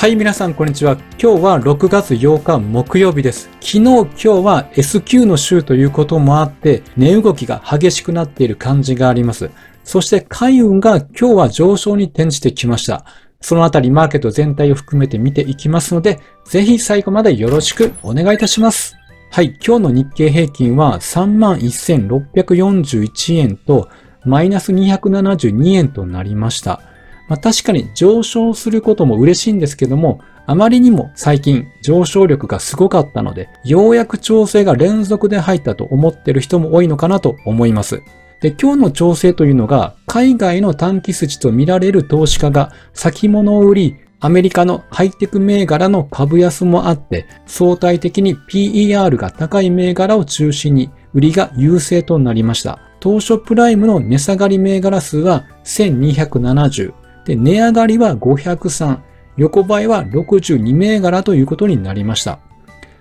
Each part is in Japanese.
はい、皆さん、こんにちは。今日は6月8日木曜日です。昨日、今日は S q の週ということもあって、値動きが激しくなっている感じがあります。そして、海運が今日は上昇に転じてきました。そのあたり、マーケット全体を含めて見ていきますので、ぜひ最後までよろしくお願いいたします。はい、今日の日経平均は31,641円と、マイナス272円となりました。まあ、確かに上昇することも嬉しいんですけども、あまりにも最近上昇力がすごかったので、ようやく調整が連続で入ったと思ってる人も多いのかなと思います。で、今日の調整というのが、海外の短期筋と見られる投資家が先物を売り、アメリカのハイテク銘柄の株安もあって、相対的に PER が高い銘柄を中心に売りが優勢となりました。当初プライムの値下がり銘柄数は1270、で、値上がりは503、横ばいは62銘柄ということになりました。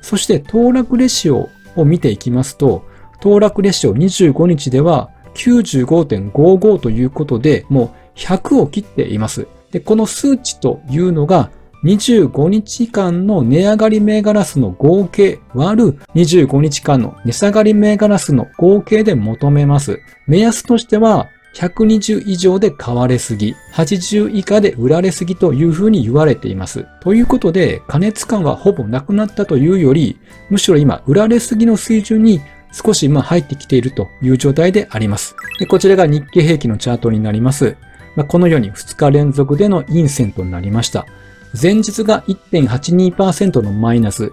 そして、騰落レシオを見ていきますと、騰落レシオ25日では95.55ということで、もう100を切っています。で、この数値というのが、25日間の値上がり銘柄数の合計割る25日間の値下がり銘柄数の合計で求めます。目安としては120以上で買われすぎ、80以下で売られすぎというふうに言われています。ということで、加熱感はほぼなくなったというより、むしろ今、売られすぎの水準に少し今入ってきているという状態であります。でこちらが日経平均のチャートになります。まあ、このように2日連続での陰線となりました。前日が1.82%のマイナス。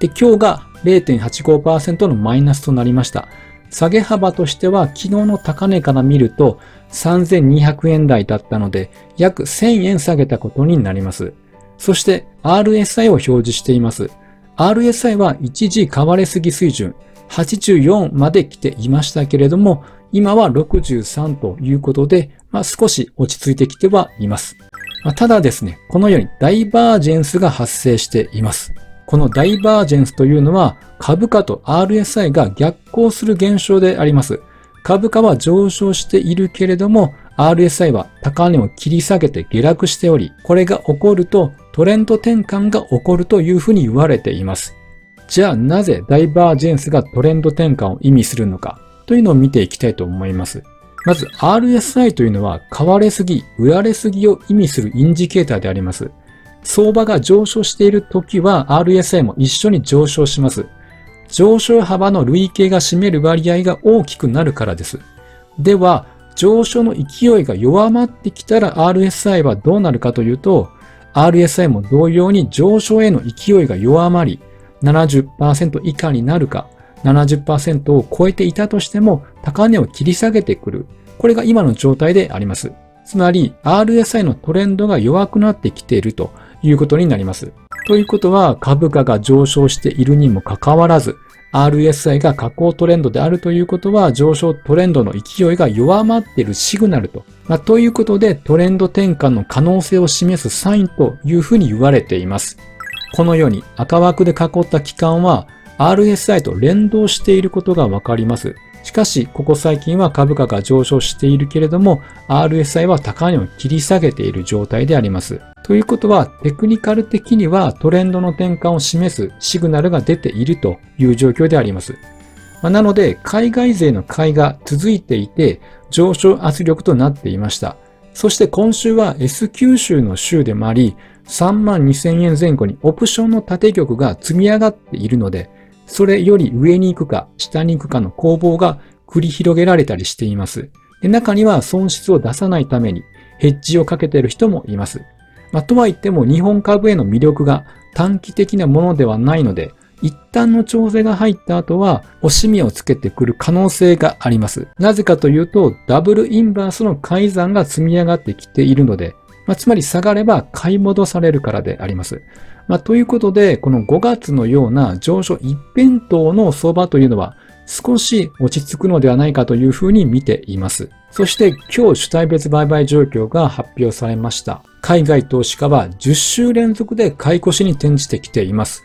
で、今日が0.85%のマイナスとなりました。下げ幅としては昨日の高値から見ると3200円台だったので約1000円下げたことになります。そして RSI を表示しています。RSI は一時買われすぎ水準84まで来ていましたけれども今は63ということで、まあ、少し落ち着いてきてはいます。ただですね、このようにダイバージェンスが発生しています。このダイバージェンスというのは株価と RSI が逆行する現象であります。株価は上昇しているけれども RSI は高値を切り下げて下落しており、これが起こるとトレンド転換が起こるというふうに言われています。じゃあなぜダイバージェンスがトレンド転換を意味するのかというのを見ていきたいと思います。まず RSI というのは買われすぎ、売られすぎを意味するインジケーターであります。相場が上昇している時は RSI も一緒に上昇します。上昇幅の累計が占める割合が大きくなるからです。では、上昇の勢いが弱まってきたら RSI はどうなるかというと、RSI も同様に上昇への勢いが弱まり、70%以下になるか、70%を超えていたとしても高値を切り下げてくる。これが今の状態であります。つまり RSI のトレンドが弱くなってきているということになります。ということは株価が上昇しているにもかかわらず、RSI が下降トレンドであるということは上昇トレンドの勢いが弱まっているシグナルと。まあ、ということでトレンド転換の可能性を示すサインというふうに言われています。このように赤枠で囲った期間は RSI と連動していることがわかります。しかし、ここ最近は株価が上昇しているけれども、RSI は高値を切り下げている状態であります。ということは、テクニカル的にはトレンドの転換を示すシグナルが出ているという状況であります。まあ、なので、海外勢の買いが続いていて、上昇圧力となっていました。そして今週は S 九州の週でもあり、3万2000円前後にオプションの縦玉が積み上がっているので、それより上に行くか下に行くかの攻防が繰り広げられたりしています。で中には損失を出さないためにヘッジをかけている人もいます。まあ、とは言っても日本株への魅力が短期的なものではないので、一旦の調整が入った後は、惜しみをつけてくる可能性があります。なぜかというと、ダブルインバースの改ざんが積み上がってきているので、まあ、つまり下がれば買い戻されるからであります。まあ、ということで、この5月のような上昇一辺倒の相場というのは少し落ち着くのではないかというふうに見ています。そして今日主体別売買状況が発表されました。海外投資家は10週連続で買い越しに転じてきています。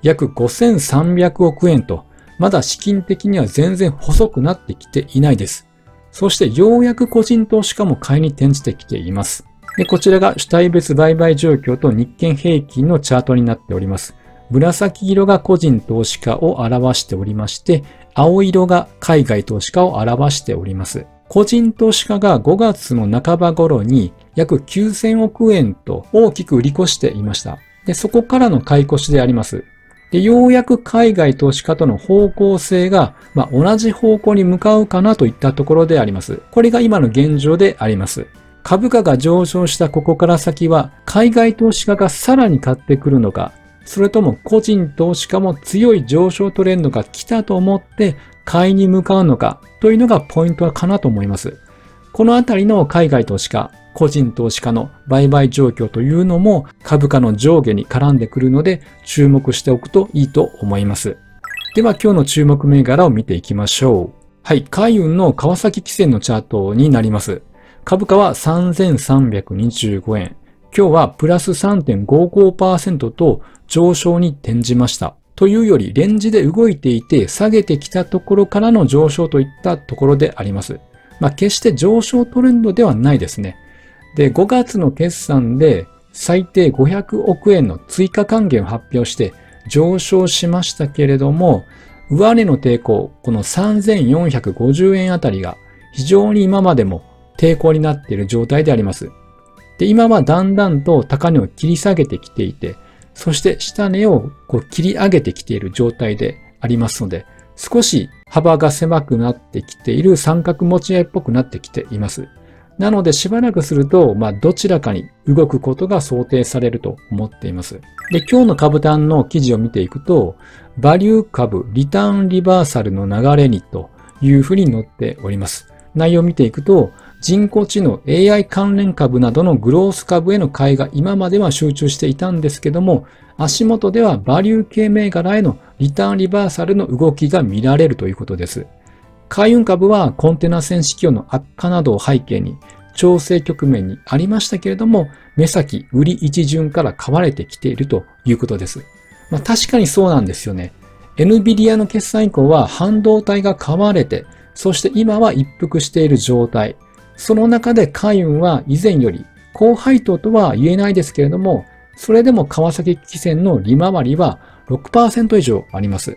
約5300億円と、まだ資金的には全然細くなってきていないです。そしてようやく個人投資家も買いに転じてきています。で、こちらが主体別売買状況と日経平均のチャートになっております。紫色が個人投資家を表しておりまして、青色が海外投資家を表しております。個人投資家が5月の半ば頃に約9000億円と大きく売り越していました。で、そこからの買い越しであります。で、ようやく海外投資家との方向性が、まあ、同じ方向に向かうかなといったところであります。これが今の現状であります。株価が上昇したここから先は、海外投資家がさらに買ってくるのか、それとも個人投資家も強い上昇トレンドが来たと思って買いに向かうのかというのがポイントかなと思います。このあたりの海外投資家、個人投資家の売買状況というのも株価の上下に絡んでくるので注目しておくといいと思います。では今日の注目銘柄を見ていきましょう。はい、海運の川崎汽船のチャートになります。株価は3325円。今日はプラス3.55%と上昇に転じました。というよりレンジで動いていて下げてきたところからの上昇といったところであります。まあ、決して上昇トレンドではないですね。で、5月の決算で最低500億円の追加還元を発表して上昇しましたけれども、上値の抵抗、この3450円あたりが非常に今までも抵抗になっている状態であります。で、今はだんだんと高値を切り下げてきていて、そして下値をこう切り上げてきている状態でありますので、少し幅が狭くなってきている三角持ち合いっぽくなってきています。なのでしばらくすると、まあ、どちらかに動くことが想定されると思っています。で、今日の株単の記事を見ていくと、バリュー株リターンリバーサルの流れにというふうに載っております。内容を見ていくと、人工知能 AI 関連株などのグロース株への買いが今までは集中していたんですけども、足元ではバリュー系銘柄へのリターンリバーサルの動きが見られるということです。海運株はコンテナ船市況の悪化などを背景に調整局面にありましたけれども、目先売り一巡から買われてきているということです。まあ確かにそうなんですよね。NVIDIA の決算以降は半導体が買われて、そして今は一服している状態。その中で海運は以前より高配当とは言えないですけれども、それでも川崎汽船の利回りは6%以上あります。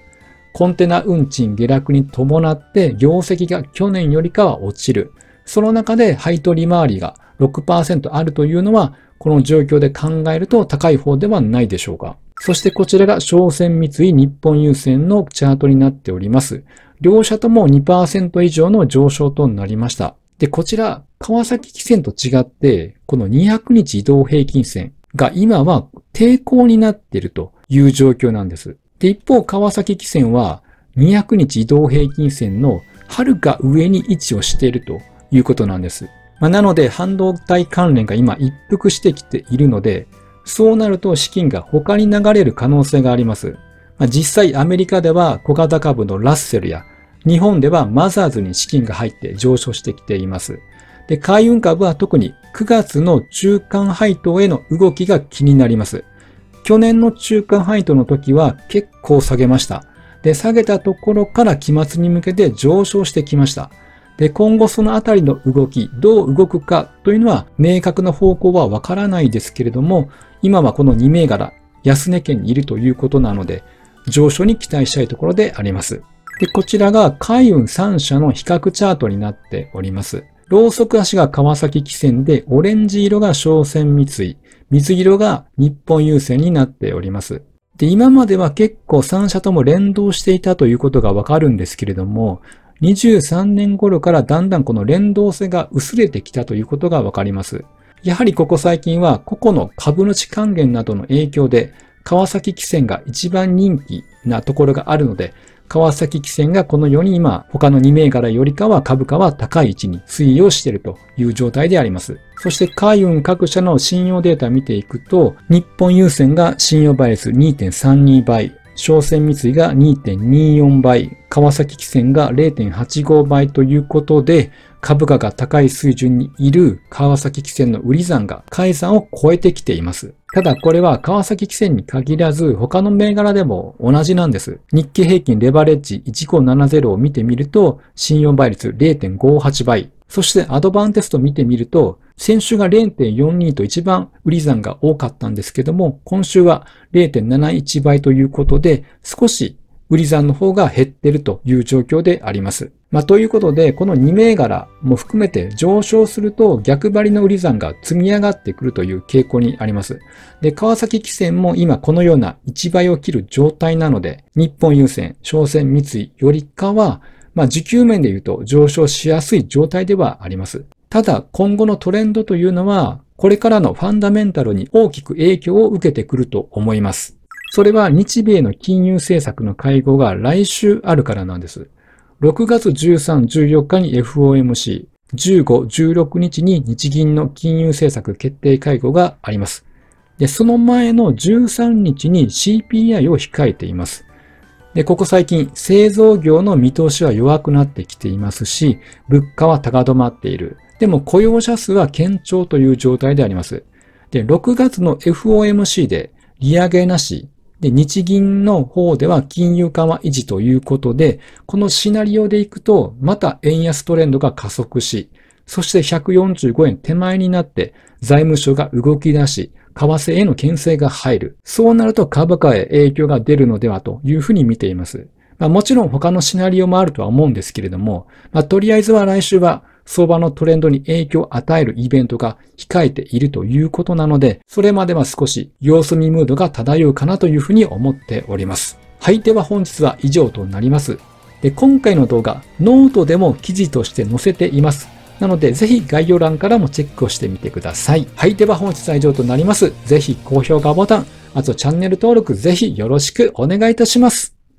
コンテナ運賃下落に伴って業績が去年よりかは落ちる。その中で配当利回りが6%あるというのは、この状況で考えると高い方ではないでしょうか。そしてこちらが商船三井日本郵船のチャートになっております。両社とも2%以上の上昇となりました。で、こちら、川崎汽船と違って、この200日移動平均線が今は抵抗になっているという状況なんです。で、一方、川崎汽船は200日移動平均線の遥か上に位置をしているということなんです。まあ、なので、半導体関連が今一服してきているので、そうなると資金が他に流れる可能性があります。まあ、実際アメリカでは小型株のラッセルや日本ではマザーズに資金が入って上昇してきています。で、海運株は特に9月の中間配当への動きが気になります。去年の中間配当の時は結構下げました。で、下げたところから期末に向けて上昇してきました。で、今後そのあたりの動き、どう動くかというのは明確な方向はわからないですけれども、今はこの2銘柄、安値圏にいるということなので、上昇に期待したいところであります。で、こちらが海運3社の比較チャートになっております。ローソク足が川崎汽船で、オレンジ色が商船三井、水色が日本郵船になっております。で、今までは結構3社とも連動していたということがわかるんですけれども、23年頃からだんだんこの連動性が薄れてきたということがわかります。やはりここ最近は個々の株主還元などの影響で川崎汽船が一番人気なところがあるので、川崎汽船がこのように今、他の2銘柄よりかは株価は高い位置に推移をしているという状態であります。そして海運各社の信用データ見ていくと、日本郵船が信用倍率2.32倍、商船三井が2.24倍、川崎汽船が0.85倍ということで、株価が高い水準にいる川崎汽船の売り算が改ざんを超えてきています。ただこれは川崎汽船に限らず他の銘柄でも同じなんです。日経平均レバレッジ1570を見てみると信用倍率0.58倍。そしてアドバンテスト見てみると先週が0.42と一番売り算が多かったんですけども、今週は0.71倍ということで、少し売り算の方が減ってるという状況であります。まあ、ということで、この2銘柄も含めて上昇すると逆張りの売り算が積み上がってくるという傾向にあります。で、川崎汽船も今このような1倍を切る状態なので、日本郵船、商船三井よりかは、まあ、時給面で言うと上昇しやすい状態ではあります。ただ、今後のトレンドというのは、これからのファンダメンタルに大きく影響を受けてくると思います。それは日米の金融政策の会合が来週あるからなんです。6月13、14日に FOMC、15、16日に日銀の金融政策決定会合があります。で、その前の13日に CPI を控えています。で、ここ最近、製造業の見通しは弱くなってきていますし、物価は高止まっている。でも雇用者数は堅調という状態であります。で、6月の FOMC で利上げなし、で、日銀の方では金融緩和維持ということで、このシナリオでいくと、また円安トレンドが加速し、そして145円手前になって、財務省が動き出し、為替への牽制が入る。そうなると株価へ影響が出るのではというふうに見ています。まあ、もちろん他のシナリオもあるとは思うんですけれども、まあ、とりあえずは来週は相場のトレンドに影響を与えるイベントが控えているということなので、それまでは少し様子見ムードが漂うかなというふうに思っております。はい。では本日は以上となります。で、今回の動画、ノートでも記事として載せています。なので、ぜひ概要欄からもチェックをしてみてください。はい。では本日は以上となります。ぜひ高評価ボタン、あとチャンネル登録ぜひよろしくお願いいたします。